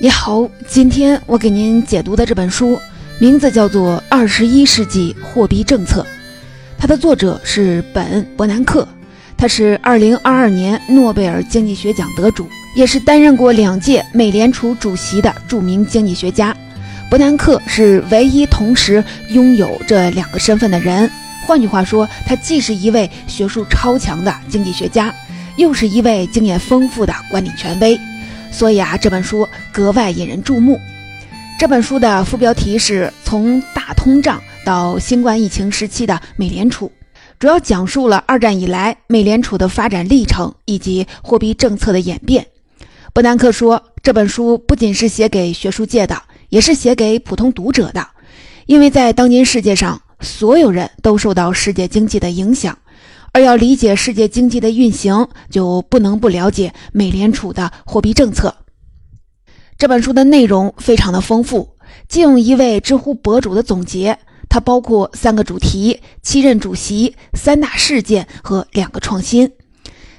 你好，今天我给您解读的这本书名字叫做《二十一世纪货币政策》，它的作者是本·伯南克，他是二零二二年诺贝尔经济学奖得主，也是担任过两届美联储主席的著名经济学家。伯南克是唯一同时拥有这两个身份的人，换句话说，他既是一位学术超强的经济学家，又是一位经验丰富的管理权威。所以啊，这本书格外引人注目。这本书的副标题是从大通胀到新冠疫情时期的美联储，主要讲述了二战以来美联储的发展历程以及货币政策的演变。伯南克说，这本书不仅是写给学术界的，也是写给普通读者的，因为在当今世界上，所有人都受到世界经济的影响。而要理解世界经济的运行，就不能不了解美联储的货币政策。这本书的内容非常的丰富，借用一位知乎博主的总结，它包括三个主题：七任主席、三大事件和两个创新。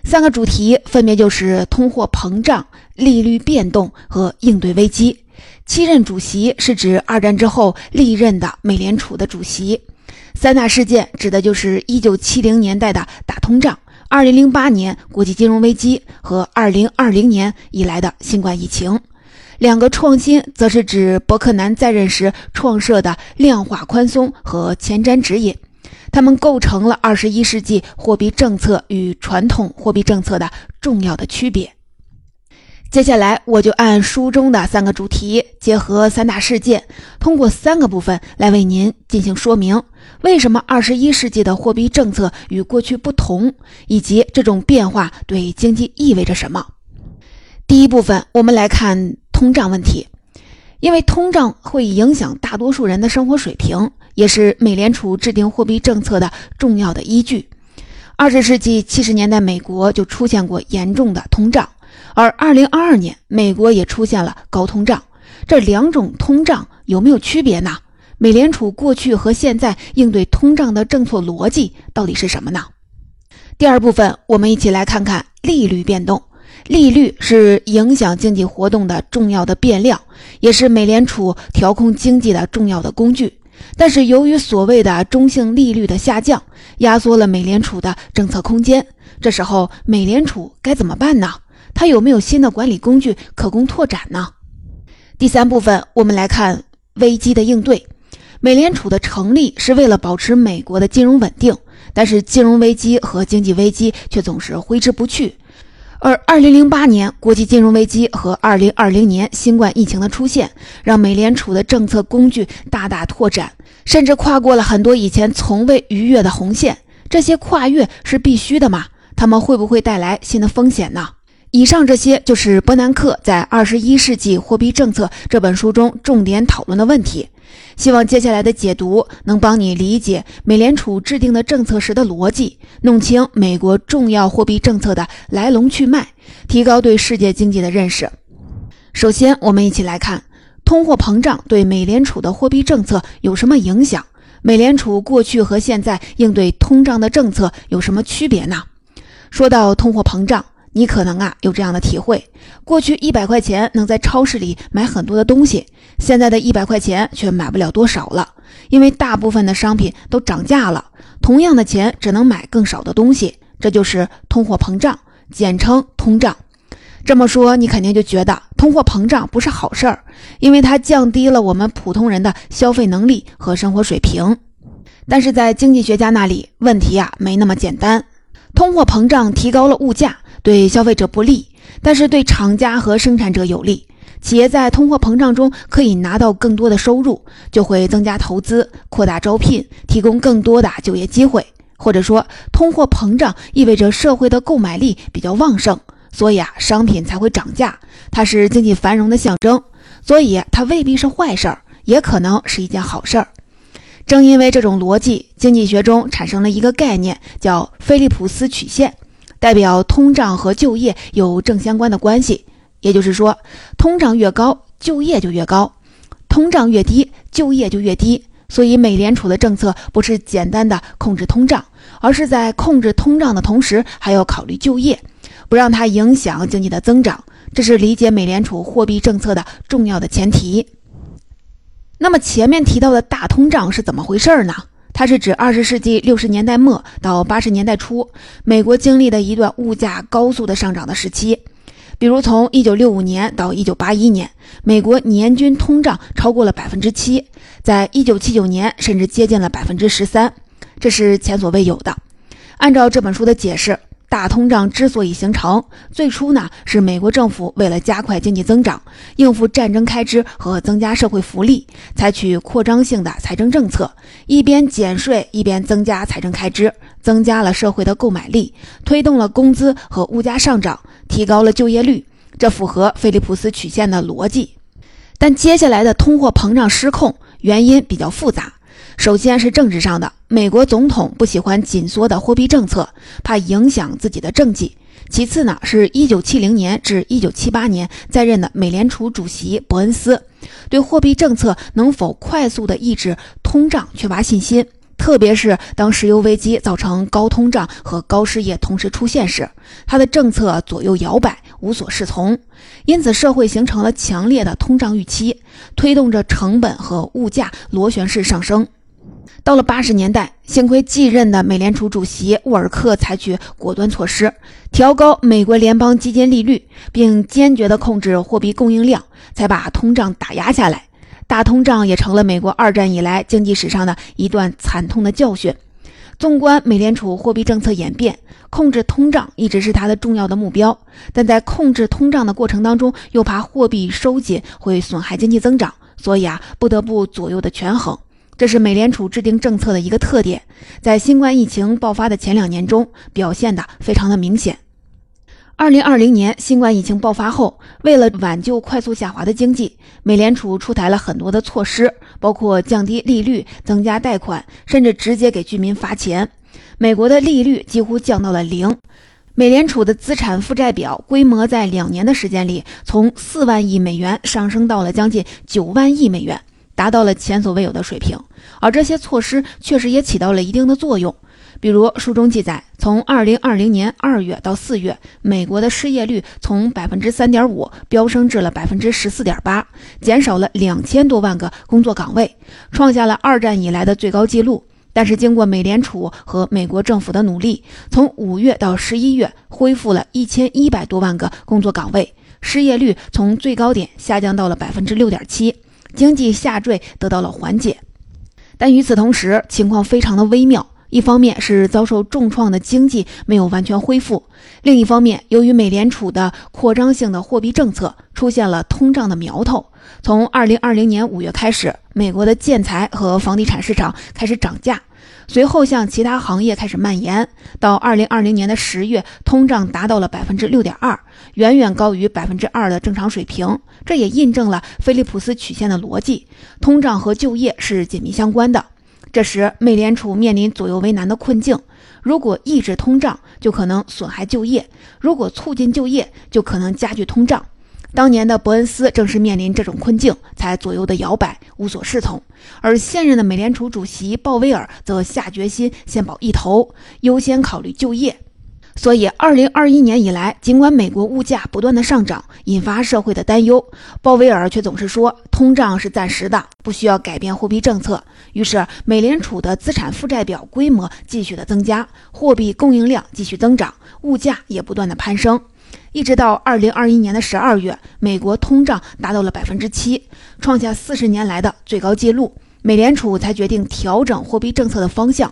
三个主题分别就是通货膨胀、利率变动和应对危机。七任主席是指二战之后历任的美联储的主席。三大事件指的就是一九七零年代的大通胀、二零零八年国际金融危机和二零二零年以来的新冠疫情。两个创新则是指伯克南在任时创设的量化宽松和前瞻指引，它们构成了二十一世纪货币政策与传统货币政策的重要的区别。接下来，我就按书中的三个主题，结合三大事件，通过三个部分来为您进行说明。为什么二十一世纪的货币政策与过去不同，以及这种变化对经济意味着什么？第一部分，我们来看通胀问题，因为通胀会影响大多数人的生活水平，也是美联储制定货币政策的重要的依据。二十世纪七十年代，美国就出现过严重的通胀，而二零二二年，美国也出现了高通胀。这两种通胀有没有区别呢？美联储过去和现在应对通胀的政策逻辑到底是什么呢？第二部分，我们一起来看看利率变动。利率是影响经济活动的重要的变量，也是美联储调控经济的重要的工具。但是，由于所谓的中性利率的下降，压缩了美联储的政策空间。这时候，美联储该怎么办呢？它有没有新的管理工具可供拓展呢？第三部分，我们来看危机的应对。美联储的成立是为了保持美国的金融稳定，但是金融危机和经济危机却总是挥之不去。而2008年国际金融危机和2020年新冠疫情的出现，让美联储的政策工具大大拓展，甚至跨过了很多以前从未逾越的红线。这些跨越是必须的吗？他们会不会带来新的风险呢？以上这些就是伯南克在《二十一世纪货币政策》这本书中重点讨论的问题。希望接下来的解读能帮你理解美联储制定的政策时的逻辑，弄清美国重要货币政策的来龙去脉，提高对世界经济的认识。首先，我们一起来看通货膨胀对美联储的货币政策有什么影响？美联储过去和现在应对通胀的政策有什么区别呢？说到通货膨胀。你可能啊有这样的体会：过去一百块钱能在超市里买很多的东西，现在的一百块钱却买不了多少了，因为大部分的商品都涨价了。同样的钱只能买更少的东西，这就是通货膨胀，简称通胀。这么说，你肯定就觉得通货膨胀不是好事儿，因为它降低了我们普通人的消费能力和生活水平。但是在经济学家那里，问题啊没那么简单。通货膨胀提高了物价。对消费者不利，但是对厂家和生产者有利。企业在通货膨胀中可以拿到更多的收入，就会增加投资、扩大招聘、提供更多的就业机会。或者说，通货膨胀意味着社会的购买力比较旺盛，所以啊，商品才会涨价。它是经济繁荣的象征，所以它未必是坏事儿，也可能是一件好事儿。正因为这种逻辑，经济学中产生了一个概念，叫菲利普斯曲线。代表通胀和就业有正相关的关系，也就是说，通胀越高，就业就越高；通胀越低，就业就越低。所以美联储的政策不是简单的控制通胀，而是在控制通胀的同时，还要考虑就业，不让它影响经济的增长。这是理解美联储货币政策的重要的前提。那么前面提到的大通胀是怎么回事呢？它是指二十世纪六十年代末到八十年代初，美国经历的一段物价高速的上涨的时期。比如从一九六五年到一九八一年，美国年均通胀超过了百分之七，在一九七九年甚至接近了百分之十三，这是前所未有的。按照这本书的解释。大通胀之所以形成，最初呢是美国政府为了加快经济增长、应付战争开支和增加社会福利，采取扩张性的财政政策，一边减税一边增加财政开支，增加了社会的购买力，推动了工资和物价上涨，提高了就业率，这符合菲利普斯曲线的逻辑。但接下来的通货膨胀失控，原因比较复杂。首先是政治上的，美国总统不喜欢紧缩的货币政策，怕影响自己的政绩。其次呢，是一九七零年至一九七八年在任的美联储主席伯恩斯，对货币政策能否快速的抑制通胀缺乏信心，特别是当石油危机造成高通胀和高失业同时出现时，他的政策左右摇摆，无所适从。因此，社会形成了强烈的通胀预期，推动着成本和物价螺旋式上升。到了八十年代，幸亏继任的美联储主席沃尔克采取果断措施，调高美国联邦基金利率，并坚决地控制货币供应量，才把通胀打压下来。大通胀也成了美国二战以来经济史上的一段惨痛的教训。纵观美联储货币政策演变，控制通胀一直是它的重要的目标，但在控制通胀的过程当中，又怕货币收紧会损害经济增长，所以啊，不得不左右的权衡。这是美联储制定政策的一个特点，在新冠疫情爆发的前两年中表现的非常的明显。二零二零年新冠疫情爆发后，为了挽救快速下滑的经济，美联储出台了很多的措施，包括降低利率、增加贷款，甚至直接给居民发钱。美国的利率几乎降到了零，美联储的资产负债表规模在两年的时间里，从四万亿美元上升到了将近九万亿美元。达到了前所未有的水平，而这些措施确实也起到了一定的作用。比如书中记载，从2020年2月到4月，美国的失业率从3.5%飙升至了14.8%，减少了两千多万个工作岗位，创下了二战以来的最高纪录。但是经过美联储和美国政府的努力，从5月到11月，恢复了一千一百多万个工作岗位，失业率从最高点下降到了6.7%。经济下坠得到了缓解，但与此同时，情况非常的微妙。一方面是遭受重创的经济没有完全恢复，另一方面，由于美联储的扩张性的货币政策出现了通胀的苗头。从二零二零年五月开始，美国的建材和房地产市场开始涨价。随后向其他行业开始蔓延，到二零二零年的十月，通胀达到了百分之六点二，远远高于百分之二的正常水平。这也印证了菲利普斯曲线的逻辑：通胀和就业是紧密相关的。这时，美联储面临左右为难的困境：如果抑制通胀，就可能损害就业；如果促进就业，就可能加剧通胀。当年的伯恩斯正是面临这种困境，才左右的摇摆，无所适从。而现任的美联储主席鲍威尔则下决心先保一头，优先考虑就业。所以，二零二一年以来，尽管美国物价不断的上涨，引发社会的担忧，鲍威尔却总是说通胀是暂时的，不需要改变货币政策。于是，美联储的资产负债表规模继续的增加，货币供应量继续增长，物价也不断的攀升。一直到二零二一年的十二月，美国通胀达到了百分之七，创下四十年来的最高纪录。美联储才决定调整货币政策的方向。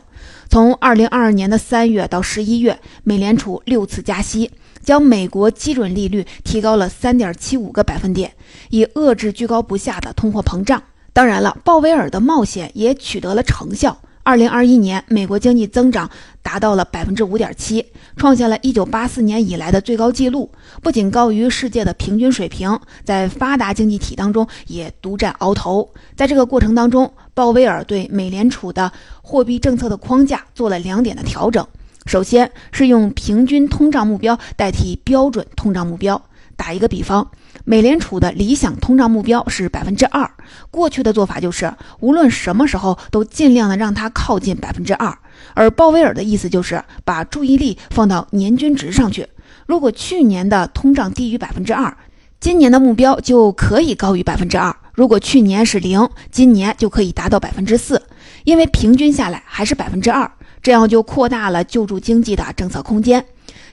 从二零二二年的三月到十一月，美联储六次加息，将美国基准利率提高了三点七五个百分点，以遏制居高不下的通货膨胀。当然了，鲍威尔的冒险也取得了成效。二零二一年，美国经济增长达到了百分之五点七，创下了一九八四年以来的最高纪录，不仅高于世界的平均水平，在发达经济体当中也独占鳌头。在这个过程当中，鲍威尔对美联储的货币政策的框架做了两点的调整，首先是用平均通胀目标代替标准通胀目标。打一个比方，美联储的理想通胀目标是百分之二，过去的做法就是无论什么时候都尽量的让它靠近百分之二，而鲍威尔的意思就是把注意力放到年均值上去。如果去年的通胀低于百分之二，今年的目标就可以高于百分之二；如果去年是零，今年就可以达到百分之四，因为平均下来还是百分之二，这样就扩大了救助经济的政策空间。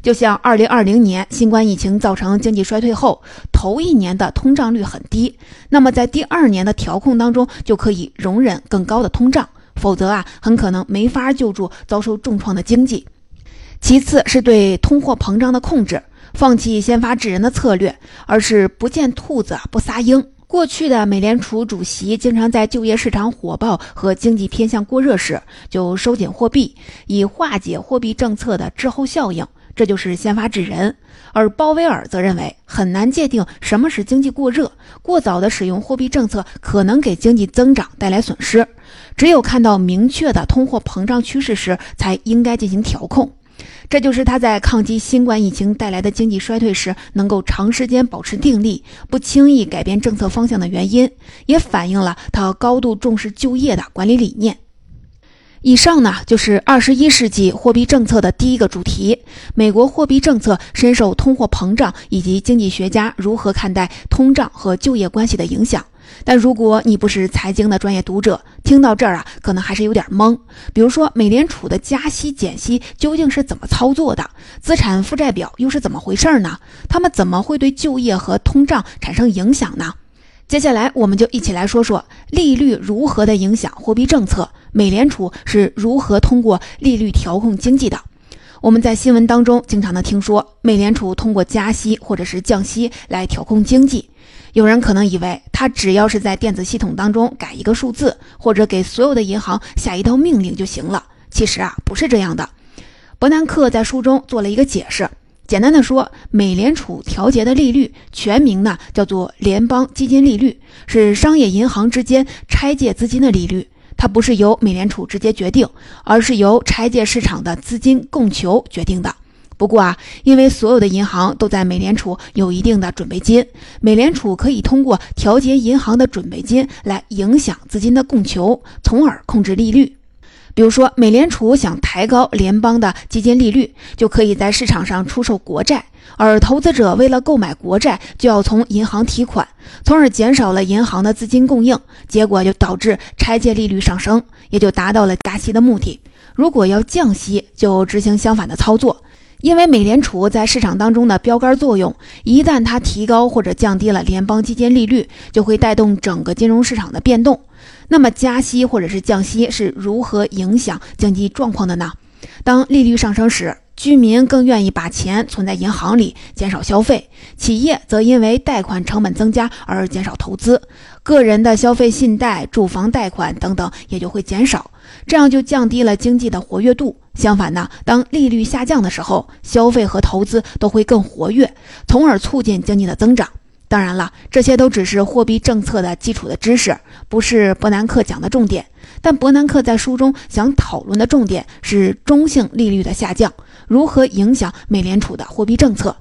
就像二零二零年新冠疫情造成经济衰退后，头一年的通胀率很低，那么在第二年的调控当中就可以容忍更高的通胀，否则啊，很可能没法救助遭受重创的经济。其次是对通货膨胀的控制，放弃先发制人的策略，而是不见兔子不撒鹰。过去的美联储主席经常在就业市场火爆和经济偏向过热时就收紧货币，以化解货币政策的滞后效应。这就是先发制人，而鲍威尔则认为很难界定什么是经济过热，过早的使用货币政策可能给经济增长带来损失。只有看到明确的通货膨胀趋势时，才应该进行调控。这就是他在抗击新冠疫情带来的经济衰退时能够长时间保持定力，不轻易改变政策方向的原因，也反映了他高度重视就业的管理理念。以上呢就是二十一世纪货币政策的第一个主题：美国货币政策深受通货膨胀以及经济学家如何看待通胀和就业关系的影响。但如果你不是财经的专业读者，听到这儿啊，可能还是有点懵。比如说，美联储的加息减息究竟是怎么操作的？资产负债表又是怎么回事呢？他们怎么会对就业和通胀产生影响呢？接下来，我们就一起来说说利率如何的影响货币政策，美联储是如何通过利率调控经济的。我们在新闻当中经常的听说，美联储通过加息或者是降息来调控经济。有人可能以为，他只要是在电子系统当中改一个数字，或者给所有的银行下一道命令就行了。其实啊，不是这样的。伯南克在书中做了一个解释。简单的说，美联储调节的利率全名呢叫做联邦基金利率，是商业银行之间拆借资金的利率。它不是由美联储直接决定，而是由拆借市场的资金供求决定的。不过啊，因为所有的银行都在美联储有一定的准备金，美联储可以通过调节银行的准备金来影响资金的供求，从而控制利率。比如说，美联储想抬高联邦的基金利率，就可以在市场上出售国债，而投资者为了购买国债，就要从银行提款，从而减少了银行的资金供应，结果就导致拆借利率上升，也就达到了加息的目的。如果要降息，就执行相反的操作，因为美联储在市场当中的标杆作用，一旦它提高或者降低了联邦基金利率，就会带动整个金融市场的变动。那么加息或者是降息是如何影响经济状况的呢？当利率上升时，居民更愿意把钱存在银行里，减少消费；企业则因为贷款成本增加而减少投资，个人的消费信贷、住房贷款等等也就会减少，这样就降低了经济的活跃度。相反呢，当利率下降的时候，消费和投资都会更活跃，从而促进经济的增长。当然了，这些都只是货币政策的基础的知识，不是伯南克讲的重点。但伯南克在书中想讨论的重点是中性利率的下降如何影响美联储的货币政策。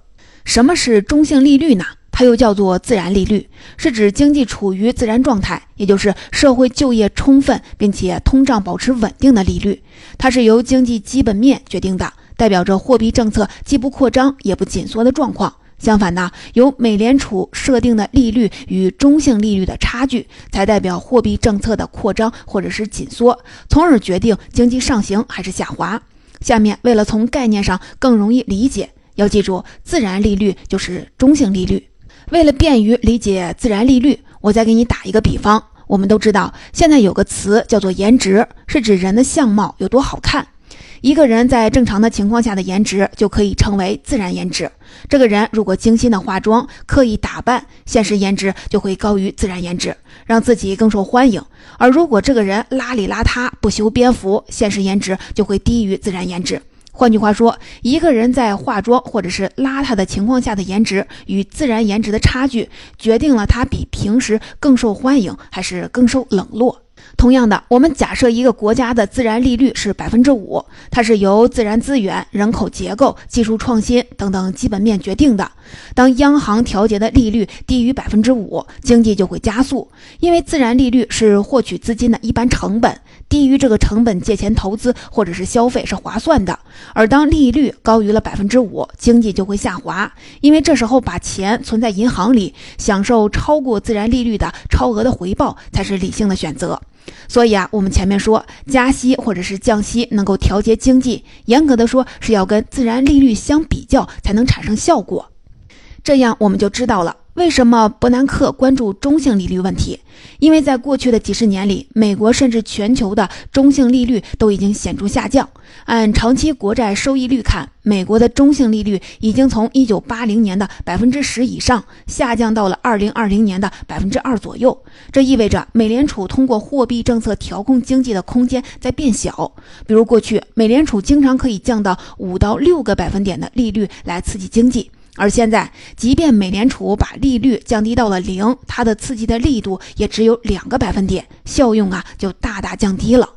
什么是中性利率呢？它又叫做自然利率，是指经济处于自然状态，也就是社会就业充分并且通胀保持稳定的利率。它是由经济基本面决定的，代表着货币政策既不扩张也不紧缩的状况。相反呢，由美联储设定的利率与中性利率的差距，才代表货币政策的扩张或者是紧缩，从而决定经济上行还是下滑。下面为了从概念上更容易理解，要记住自然利率就是中性利率。为了便于理解自然利率，我再给你打一个比方。我们都知道，现在有个词叫做颜值，是指人的相貌有多好看。一个人在正常的情况下的颜值就可以称为自然颜值。这个人如果精心的化妆、刻意打扮，现实颜值就会高于自然颜值，让自己更受欢迎。而如果这个人邋里邋遢、不修边幅，现实颜值就会低于自然颜值。换句话说，一个人在化妆或者是邋遢的情况下的颜值与自然颜值的差距，决定了他比平时更受欢迎还是更受冷落。同样的，我们假设一个国家的自然利率是百分之五，它是由自然资源、人口结构、技术创新等等基本面决定的。当央行调节的利率低于百分之五，经济就会加速，因为自然利率是获取资金的一般成本，低于这个成本借钱投资或者是消费是划算的。而当利率高于了百分之五，经济就会下滑，因为这时候把钱存在银行里，享受超过自然利率的超额的回报才是理性的选择。所以啊，我们前面说加息或者是降息能够调节经济，严格的说是要跟自然利率相比较才能产生效果。这样我们就知道了为什么伯南克关注中性利率问题，因为在过去的几十年里，美国甚至全球的中性利率都已经显著下降。按长期国债收益率看，美国的中性利率已经从1980年的百分之十以上下降到了2020年的百分之二左右。这意味着美联储通过货币政策调控经济的空间在变小。比如过去，美联储经常可以降到五到六个百分点的利率来刺激经济。而现在，即便美联储把利率降低到了零，它的刺激的力度也只有两个百分点，效用啊就大大降低了。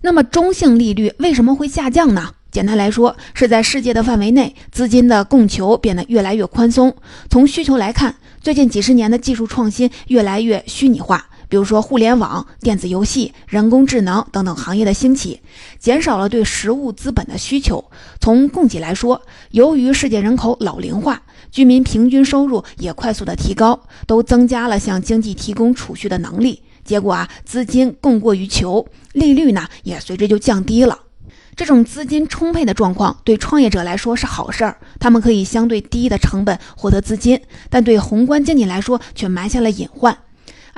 那么中性利率为什么会下降呢？简单来说，是在世界的范围内，资金的供求变得越来越宽松。从需求来看，最近几十年的技术创新越来越虚拟化。比如说，互联网、电子游戏、人工智能等等行业的兴起，减少了对实物资本的需求。从供给来说，由于世界人口老龄化，居民平均收入也快速的提高，都增加了向经济提供储蓄的能力。结果啊，资金供过于求，利率呢也随之就降低了。这种资金充沛的状况对创业者来说是好事儿，他们可以相对低的成本获得资金，但对宏观经济来说却埋下了隐患。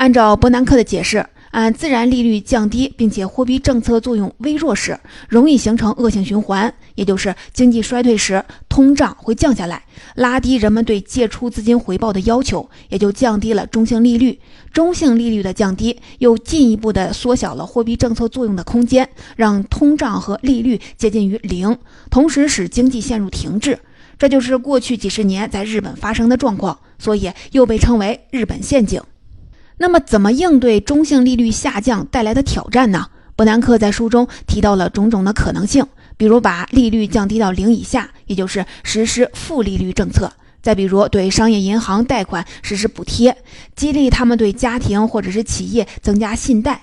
按照伯南克的解释，按自然利率降低，并且货币政策作用微弱时，容易形成恶性循环，也就是经济衰退时，通胀会降下来，拉低人们对借出资金回报的要求，也就降低了中性利率。中性利率的降低，又进一步的缩小了货币政策作用的空间，让通胀和利率接近于零，同时使经济陷入停滞。这就是过去几十年在日本发生的状况，所以又被称为日本陷阱。那么，怎么应对中性利率下降带来的挑战呢？伯南克在书中提到了种种的可能性，比如把利率降低到零以下，也就是实施负利率政策；再比如对商业银行贷款实施补贴，激励他们对家庭或者是企业增加信贷。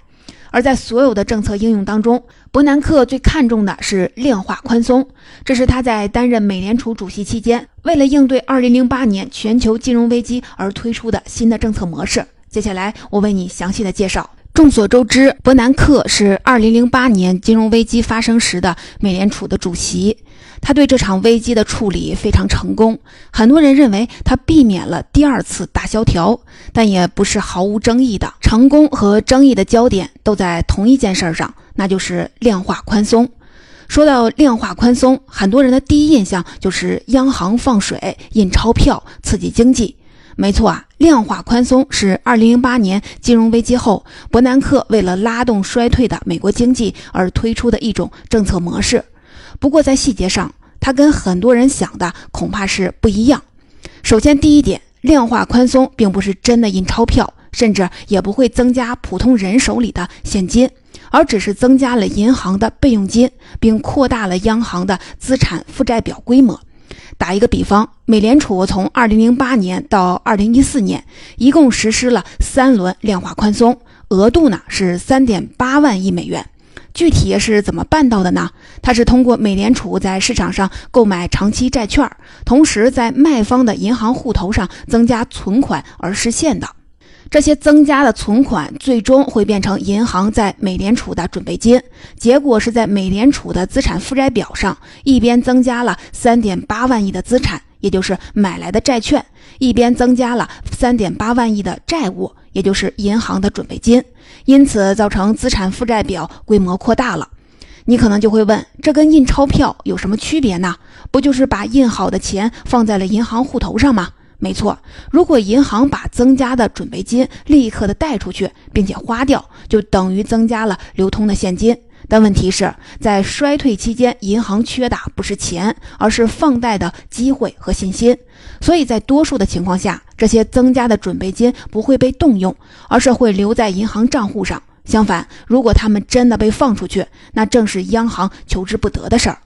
而在所有的政策应用当中，伯南克最看重的是量化宽松，这是他在担任美联储主席期间，为了应对2008年全球金融危机而推出的新的政策模式。接下来，我为你详细的介绍。众所周知，伯南克是2008年金融危机发生时的美联储的主席，他对这场危机的处理非常成功。很多人认为他避免了第二次大萧条，但也不是毫无争议的。成功和争议的焦点都在同一件事上，那就是量化宽松。说到量化宽松，很多人的第一印象就是央行放水、印钞票，刺激经济。没错啊，量化宽松是2008年金融危机后，伯南克为了拉动衰退的美国经济而推出的一种政策模式。不过在细节上，它跟很多人想的恐怕是不一样。首先，第一点，量化宽松并不是真的印钞票，甚至也不会增加普通人手里的现金，而只是增加了银行的备用金，并扩大了央行的资产负债表规模。打一个比方，美联储从2008年到2014年，一共实施了三轮量化宽松，额度呢是3.8万亿美元。具体是怎么办到的呢？它是通过美联储在市场上购买长期债券，同时在卖方的银行户头上增加存款而实现的。这些增加的存款最终会变成银行在美联储的准备金，结果是在美联储的资产负债表上，一边增加了三点八万亿的资产，也就是买来的债券，一边增加了三点八万亿的债务，也就是银行的准备金，因此造成资产负债表规模扩大了。你可能就会问，这跟印钞票有什么区别呢？不就是把印好的钱放在了银行户头上吗？没错，如果银行把增加的准备金立刻的贷出去，并且花掉，就等于增加了流通的现金。但问题是在衰退期间，银行缺的不是钱，而是放贷的机会和信心。所以在多数的情况下，这些增加的准备金不会被动用，而是会留在银行账户上。相反，如果他们真的被放出去，那正是央行求之不得的事儿。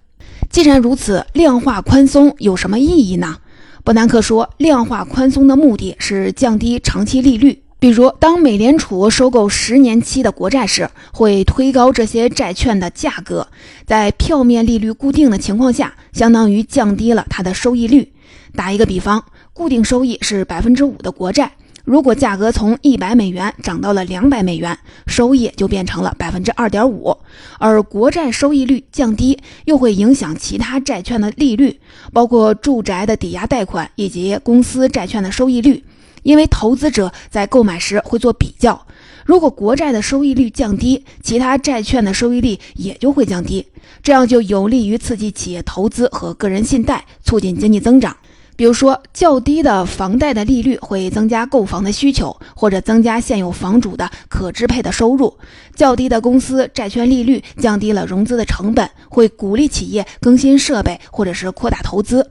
既然如此，量化宽松有什么意义呢？伯南克说，量化宽松的目的是降低长期利率。比如，当美联储收购十年期的国债时，会推高这些债券的价格，在票面利率固定的情况下，相当于降低了它的收益率。打一个比方，固定收益是百分之五的国债。如果价格从一百美元涨到了两百美元，收益就变成了百分之二点五。而国债收益率降低，又会影响其他债券的利率，包括住宅的抵押贷款以及公司债券的收益率。因为投资者在购买时会做比较，如果国债的收益率降低，其他债券的收益率也就会降低，这样就有利于刺激企业投资和个人信贷，促进经济增长。比如说，较低的房贷的利率会增加购房的需求，或者增加现有房主的可支配的收入；较低的公司债券利率降低了融资的成本，会鼓励企业更新设备或者是扩大投资；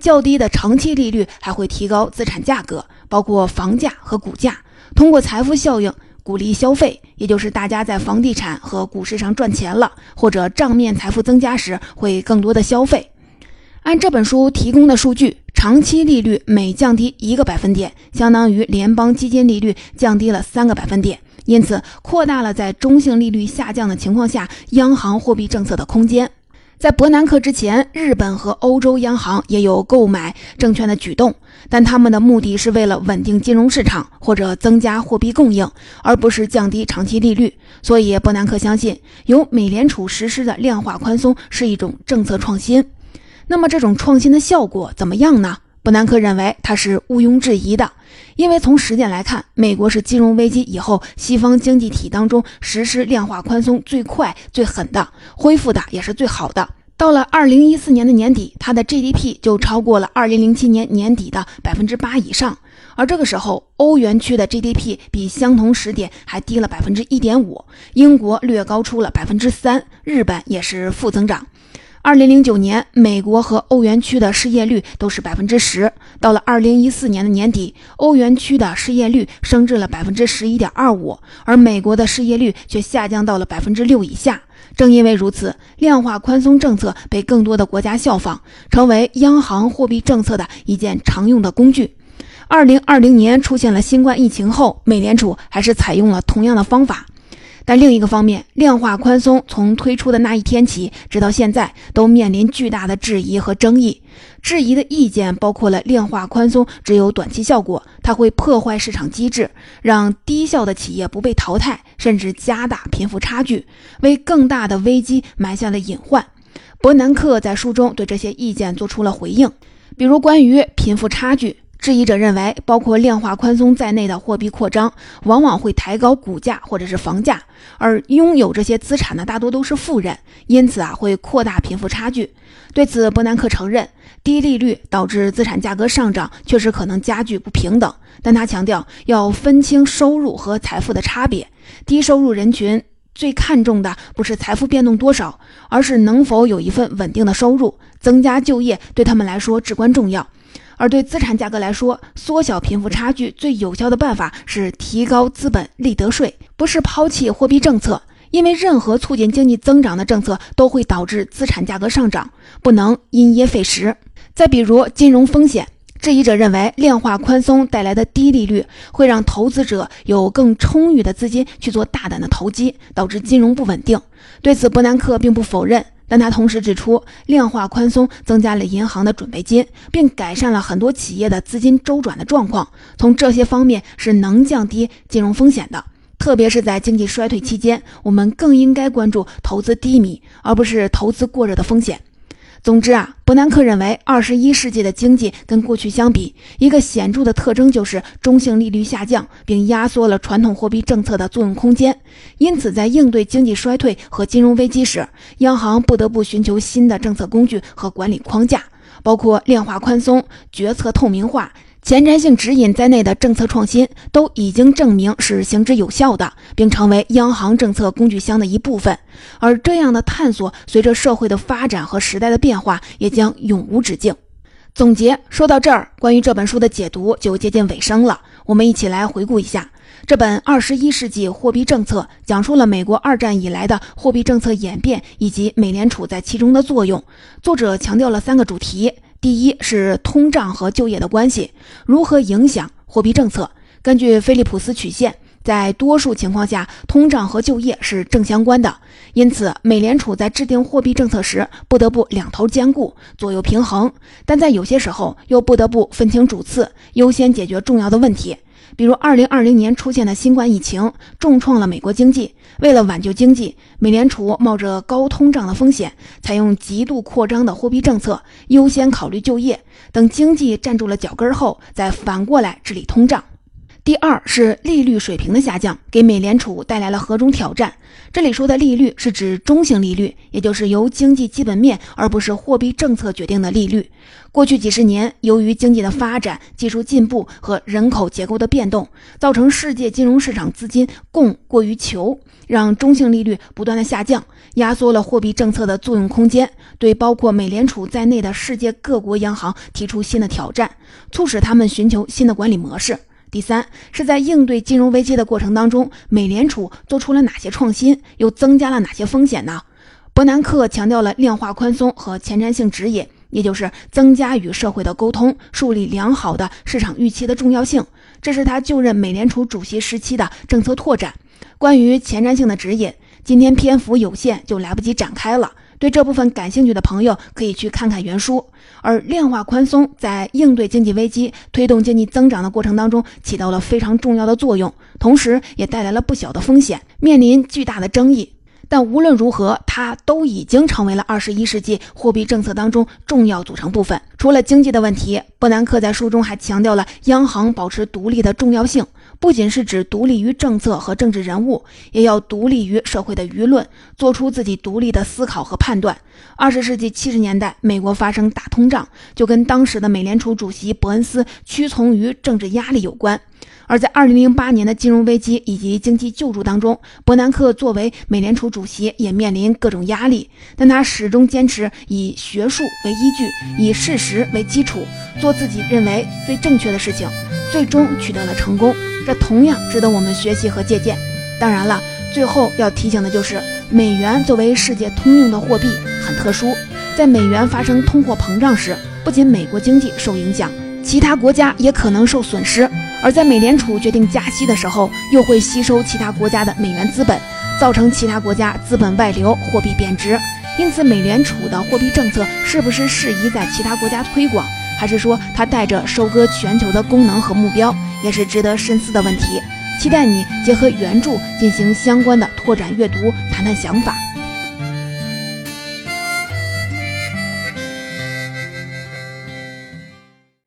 较低的长期利率还会提高资产价格，包括房价和股价，通过财富效应鼓励消费，也就是大家在房地产和股市上赚钱了，或者账面财富增加时会更多的消费。按这本书提供的数据，长期利率每降低一个百分点，相当于联邦基金利率降低了三个百分点，因此扩大了在中性利率下降的情况下，央行货币政策的空间。在伯南克之前，日本和欧洲央行也有购买证券的举动，但他们的目的是为了稳定金融市场或者增加货币供应，而不是降低长期利率。所以，伯南克相信由美联储实施的量化宽松是一种政策创新。那么这种创新的效果怎么样呢？伯南克认为它是毋庸置疑的，因为从实践来看，美国是金融危机以后西方经济体当中实施量化宽松最快、最狠的，恢复的也是最好的。到了二零一四年的年底，它的 GDP 就超过了二零零七年年底的百分之八以上，而这个时候，欧元区的 GDP 比相同时点还低了百分之一点五，英国略高出了百分之三，日本也是负增长。二零零九年，美国和欧元区的失业率都是百分之十。到了二零一四年的年底，欧元区的失业率升至了百分之十一点二五，而美国的失业率却下降到了百分之六以下。正因为如此，量化宽松政策被更多的国家效仿，成为央行货币政策的一件常用的工具。二零二零年出现了新冠疫情后，美联储还是采用了同样的方法。但另一个方面，量化宽松从推出的那一天起，直到现在都面临巨大的质疑和争议。质疑的意见包括了量化宽松只有短期效果，它会破坏市场机制，让低效的企业不被淘汰，甚至加大贫富差距，为更大的危机埋下了隐患。伯南克在书中对这些意见做出了回应，比如关于贫富差距。质疑者认为，包括量化宽松在内的货币扩张往往会抬高股价或者是房价，而拥有这些资产的大多都是富人，因此啊会扩大贫富差距。对此，伯南克承认，低利率导致资产价格上涨，确实可能加剧不平等。但他强调要分清收入和财富的差别，低收入人群最看重的不是财富变动多少，而是能否有一份稳定的收入，增加就业对他们来说至关重要。而对资产价格来说，缩小贫富差距最有效的办法是提高资本利得税，不是抛弃货币政策。因为任何促进经济增长的政策都会导致资产价格上涨，不能因噎废食。再比如金融风险，质疑者认为量化宽松带来的低利率会让投资者有更充裕的资金去做大胆的投机，导致金融不稳定。对此，伯南克并不否认。但他同时指出，量化宽松增加了银行的准备金，并改善了很多企业的资金周转的状况。从这些方面是能降低金融风险的，特别是在经济衰退期间，我们更应该关注投资低迷而不是投资过热的风险。总之啊，伯南克认为，二十一世纪的经济跟过去相比，一个显著的特征就是中性利率下降，并压缩了传统货币政策的作用空间。因此，在应对经济衰退和金融危机时，央行不得不寻求新的政策工具和管理框架，包括量化宽松、决策透明化。前瞻性指引在内的政策创新都已经证明是行之有效的，并成为央行政策工具箱的一部分。而这样的探索，随着社会的发展和时代的变化，也将永无止境。总结说到这儿，关于这本书的解读就接近尾声了。我们一起来回顾一下这本《二十一世纪货币政策》讲述了美国二战以来的货币政策演变以及美联储在其中的作用。作者强调了三个主题：第一是通胀和就业的关系，如何影响货币政策。根据菲利普斯曲线。在多数情况下，通胀和就业是正相关的，因此美联储在制定货币政策时不得不两头兼顾，左右平衡。但在有些时候又不得不分清主次，优先解决重要的问题。比如，2020年出现的新冠疫情重创了美国经济，为了挽救经济，美联储冒着高通胀的风险，采用极度扩张的货币政策，优先考虑就业，等经济站住了脚跟后，再反过来治理通胀。第二是利率水平的下降，给美联储带来了何种挑战？这里说的利率是指中性利率，也就是由经济基本面而不是货币政策决定的利率。过去几十年，由于经济的发展、技术进步和人口结构的变动，造成世界金融市场资金供过于求，让中性利率不断的下降，压缩了货币政策的作用空间，对包括美联储在内的世界各国央行提出新的挑战，促使他们寻求新的管理模式。第三是在应对金融危机的过程当中，美联储做出了哪些创新，又增加了哪些风险呢？伯南克强调了量化宽松和前瞻性指引，也就是增加与社会的沟通，树立良好的市场预期的重要性。这是他就任美联储主席时期的政策拓展。关于前瞻性的指引，今天篇幅有限，就来不及展开了。对这部分感兴趣的朋友，可以去看看原书。而量化宽松在应对经济危机、推动经济增长的过程当中，起到了非常重要的作用，同时也带来了不小的风险，面临巨大的争议。但无论如何，它都已经成为了二十一世纪货币政策当中重要组成部分。除了经济的问题，伯南克在书中还强调了央行保持独立的重要性，不仅是指独立于政策和政治人物，也要独立于社会的舆论，做出自己独立的思考和判断。二十世纪七十年代，美国发生大通胀，就跟当时的美联储主席伯恩斯屈从于政治压力有关。而在二零零八年的金融危机以及经济救助当中，伯南克作为美联储主席也面临各种压力，但他始终坚持以学术为依据，以事实为基础，做自己认为最正确的事情，最终取得了成功。这同样值得我们学习和借鉴。当然了，最后要提醒的就是，美元作为世界通用的货币很特殊，在美元发生通货膨胀时，不仅美国经济受影响，其他国家也可能受损失。而在美联储决定加息的时候，又会吸收其他国家的美元资本，造成其他国家资本外流、货币贬值。因此，美联储的货币政策是不是适宜在其他国家推广，还是说它带着收割全球的功能和目标，也是值得深思的问题。期待你结合原著进行相关的拓展阅读，谈谈想法。